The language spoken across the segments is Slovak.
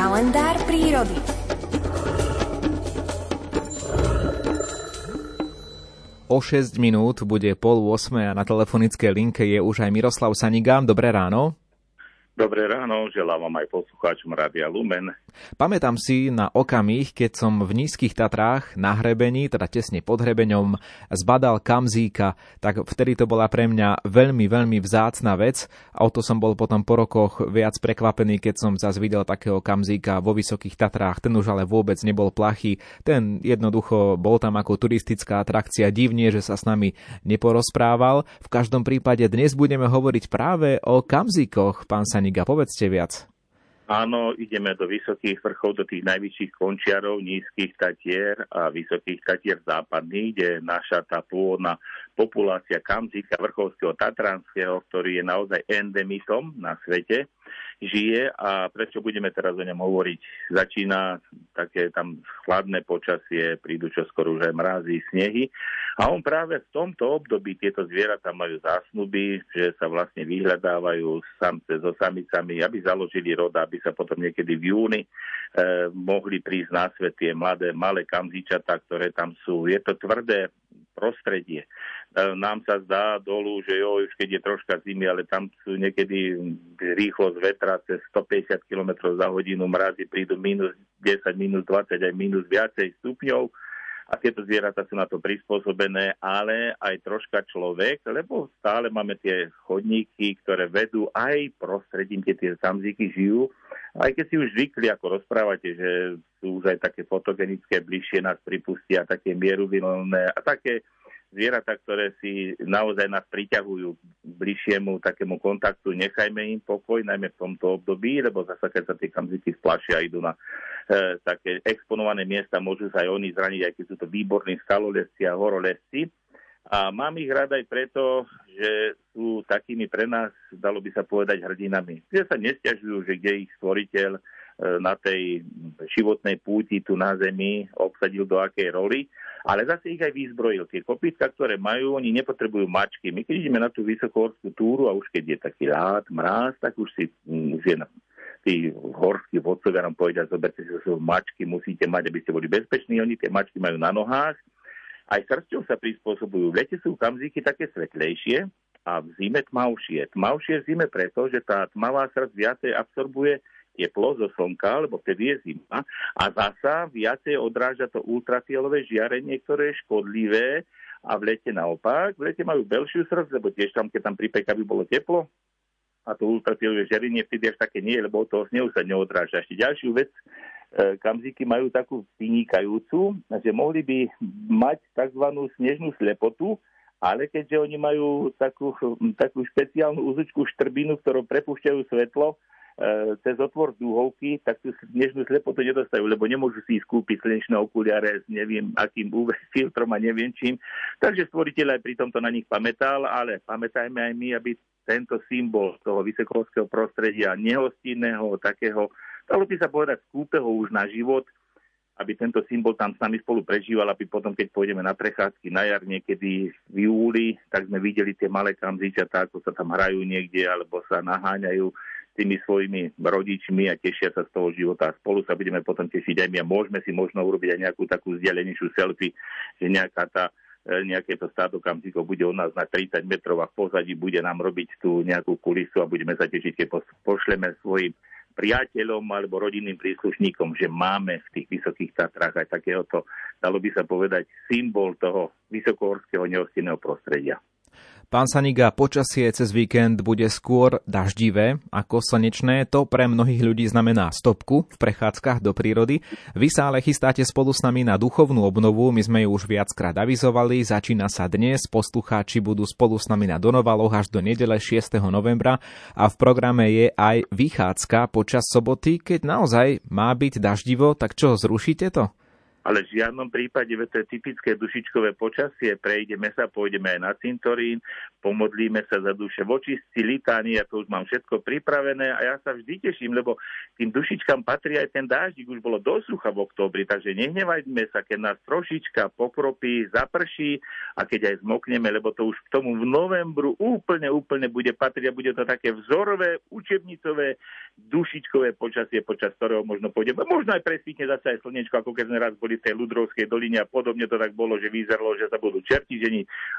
Kalendár prírody. O 6 minút bude pol 8 a na telefonickej linke je už aj Miroslav Saniga. Dobré ráno. Dobré ráno, želám aj poslucháčom Rádia Lumen. Pamätám si na okamih, keď som v nízkych Tatrách na hrebení, teda tesne pod hrebeňom, zbadal kamzíka, tak vtedy to bola pre mňa veľmi, veľmi vzácna vec a o to som bol potom po rokoch viac prekvapený, keď som zase videl takého kamzíka vo vysokých Tatrách. Ten už ale vôbec nebol plachý, ten jednoducho bol tam ako turistická atrakcia. Divne, že sa s nami neporozprával. V každom prípade dnes budeme hovoriť práve o kamzíkoch, pán Sani a Povedzte viac. Áno, ideme do vysokých vrchov, do tých najvyšších končiarov, nízkych tatier a vysokých tatier západných, kde naša tá pôvodná populácia kamzíka vrchovského tatranského, ktorý je naozaj endemitom na svete, žije a prečo budeme teraz o ňom hovoriť. Začína také tam chladné počasie, prídu čo skoro už aj mrazy, snehy a on práve v tomto období tieto zvieratá majú zásnuby, že sa vlastne vyhľadávajú samce so samicami, aby založili roda, aby sa potom niekedy v júni eh, mohli prísť na svet tie mladé, malé kamzičatá, ktoré tam sú. Je to tvrdé prostredie. E, nám sa zdá dolu, že jo, už keď je troška zimy, ale tam sú niekedy rýchlosť vetra cez 150 km za hodinu, mrazy prídu minus 10, minus 20, aj minus viacej stupňov a tieto zvieratá sú na to prispôsobené, ale aj troška človek, lebo stále máme tie chodníky, ktoré vedú aj prostredím, kde tie samzíky žijú. Aj keď si už zvykli, ako rozprávate, že sú už aj také fotogenické, bližšie nás pripustia, také mieruvilné a také zvieratá, ktoré si naozaj nás priťahujú bližšiemu takému kontaktu, nechajme im pokoj, najmä v tomto období, lebo zase keď sa tie kamziky splašia a idú na e, také exponované miesta, môžu sa aj oni zraniť, aj keď sú to výborní skalolesci a horolesci. A mám ich rád aj preto, že sú takými pre nás, dalo by sa povedať, hrdinami. Že sa nestiažujú, že kde ich stvoriteľ e, na tej životnej púti tu na Zemi obsadil do akej roli ale zase ich aj vyzbrojil. Tie kopítka, ktoré majú, oni nepotrebujú mačky. My keď ideme na tú vysokohorskú túru a už keď je taký rád, mráz, tak už si už je tí horskí vodcovia nám povedia, zoberte si so mačky, musíte mať, aby ste boli bezpeční. Oni tie mačky majú na nohách, aj srsťou sa prispôsobujú. V lete sú kamzíky také svetlejšie a v zime tmavšie. Tmavšie v zime preto, že tá tmavá srdc viacej absorbuje teplo zo slnka, lebo vtedy je zima a zasa viacej odráža to ultrafialové žiarenie, ktoré je škodlivé a v lete naopak. V lete majú belšiu srdc, lebo tiež tam, keď tam pripeka, by bolo teplo a to ultrafialové žiarenie vtedy až také nie, lebo toho snehu sa neodráža. Ešte ďalšiu vec, e, kamzíky majú takú vynikajúcu, že mohli by mať tzv. snežnú slepotu, ale keďže oni majú takú, takú špeciálnu úzučku štrbinu, ktorou prepúšťajú svetlo, E, cez otvor dúhovky, tak tú dnešnú slepotu nedostajú, lebo nemôžu si skúpiť slnečné okuliare s neviem akým UV filtrom a neviem čím. Takže stvoriteľ aj pri tomto na nich pamätal, ale pamätajme aj my, aby tento symbol toho vysokovského prostredia, nehostinného, takého, dalo by sa povedať, skúpeho už na život, aby tento symbol tam s nami spolu prežíval, aby potom, keď pôjdeme na prechádzky na jar niekedy v júli, tak sme videli tie malé kamzičatá, ako sa tam hrajú niekde, alebo sa naháňajú tými svojimi rodičmi a tešia sa z toho života. Spolu sa budeme potom tešiť aj my a môžeme si možno urobiť aj nejakú takú vzdialenejšiu selfie, že nejaká tá e, nejaké to stádo kamzíkov bude u nás na 30 metrov a v pozadí bude nám robiť tú nejakú kulisu a budeme sa tešiť, keď pošleme svojim priateľom alebo rodinným príslušníkom, že máme v tých vysokých Tatrách aj takéhoto, dalo by sa povedať, symbol toho vysokohorského neostinného prostredia. Pán Saniga, počasie cez víkend bude skôr daždivé ako slnečné. To pre mnohých ľudí znamená stopku v prechádzkach do prírody. Vy sa ale chystáte spolu s nami na duchovnú obnovu. My sme ju už viackrát avizovali. Začína sa dnes. Poslucháči budú spolu s nami na Donovaloch až do nedele 6. novembra. A v programe je aj vychádzka počas soboty. Keď naozaj má byť daždivo, tak čo, zrušíte to? Ale v žiadnom prípade, to je typické dušičkové počasie, prejdeme sa, pôjdeme aj na cintorín, pomodlíme sa za duše vočistí, litány, ja to už mám všetko pripravené a ja sa vždy teším, lebo tým dušičkám patrí aj ten dáždik, už bolo dosť sucha v októbri, takže nehnevajme sa, keď nás trošička pokropí, zaprší a keď aj zmokneme, lebo to už k tomu v novembru úplne, úplne bude patriť a bude to také vzorové, učebnicové, dušičkové počasie, počas ktorého možno pôjdeme. Možno aj presvítne zase aj slnečko, ako keď sme raz boli v tej Ludrovskej doline a podobne to tak bolo, že vyzeralo, že sa budú čerti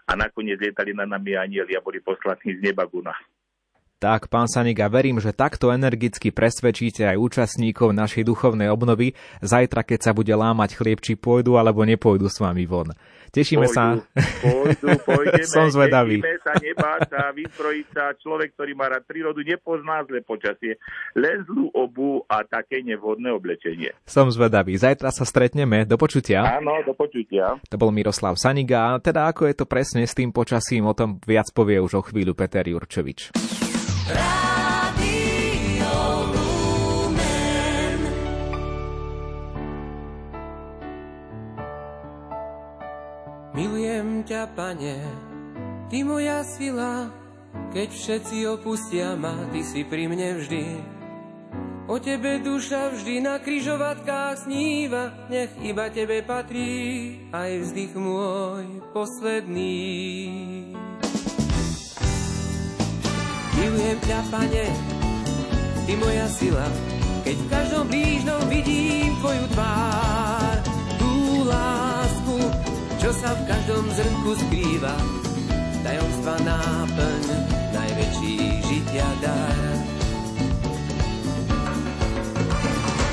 a nakoniec lietali na nami anieli a boli poslaní z neba guna. Tak, pán Sanik, a verím, že takto energicky presvedčíte aj účastníkov našej duchovnej obnovy zajtra, keď sa bude lámať chlieb, či pôjdu alebo nepôjdu s vami von. Tešíme pôjdu, sa. Pôjdu, pôjdeme, Som zvedavý. Tešíme sa, nebáť sa, vyzbrojiť sa. Človek, ktorý má rád prírodu, nepozná zlé počasie. Len zlú obu a také nevhodné oblečenie. Som zvedavý. Zajtra sa stretneme. Do počutia. Áno, do počutia. To bol Miroslav Saniga. Teda ako je to presne s tým počasím, o tom viac povie už o chvíľu Peter Jurčovič. Milujem ťa, pane, ty moja sila, keď všetci opustia ma, ty si pri mne vždy. O tebe duša vždy na kryžovatkách sníva, nech iba tebe patrí aj vzdych môj posledný. Milujem ťa, pane, ty moja sila, keď v každom blížnom vidím tvoju tvár, tú lásku, čo sa v každom zrnku skrýva, tajomstva náplň, najväčší žitia dar.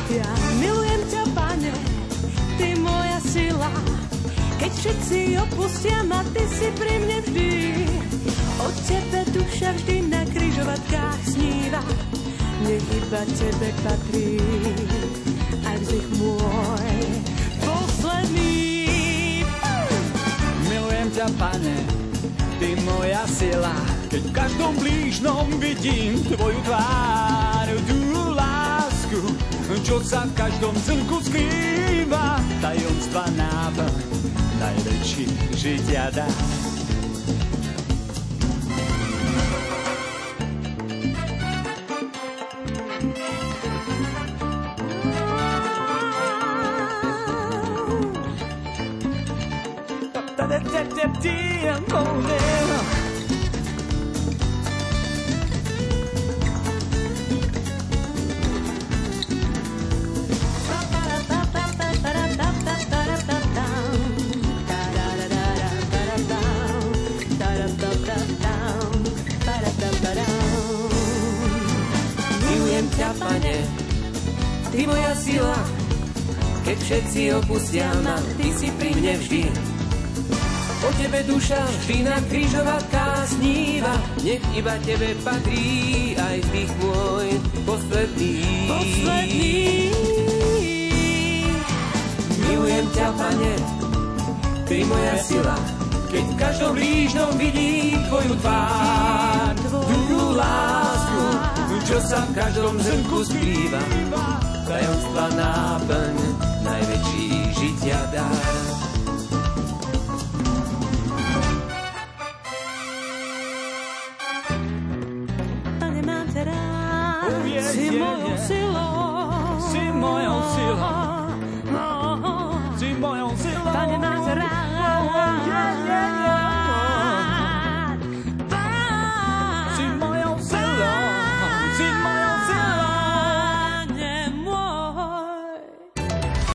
Ja milujem ťa, pane, ty moja sila, keď všetci opustia ma, ty si pri mne vždy. O tebe duša vždy kryžovatkách sníva, nech iba tebe patrí aj vzych môj posledný. Milujem ťa, pane, ty moja sila, keď v každom blížnom vidím tvoju tvár, tú lásku, čo sa v každom zrnku skrýva, tajomstva náplň, najväčší žitia dá. Ty moja sila, keď všetci opustia ma, ty si pri mne vždy. O tebe duša vždy na kryžovatkách sníva, nech iba tebe patrí aj dých môj posledný. Posledný. Milujem ťa, pane, ty moja sila, keď v každom blížnom vidím tvoju tvár, tú lásku, čo sa v každom zrnku skrýva, tajomstva náplň,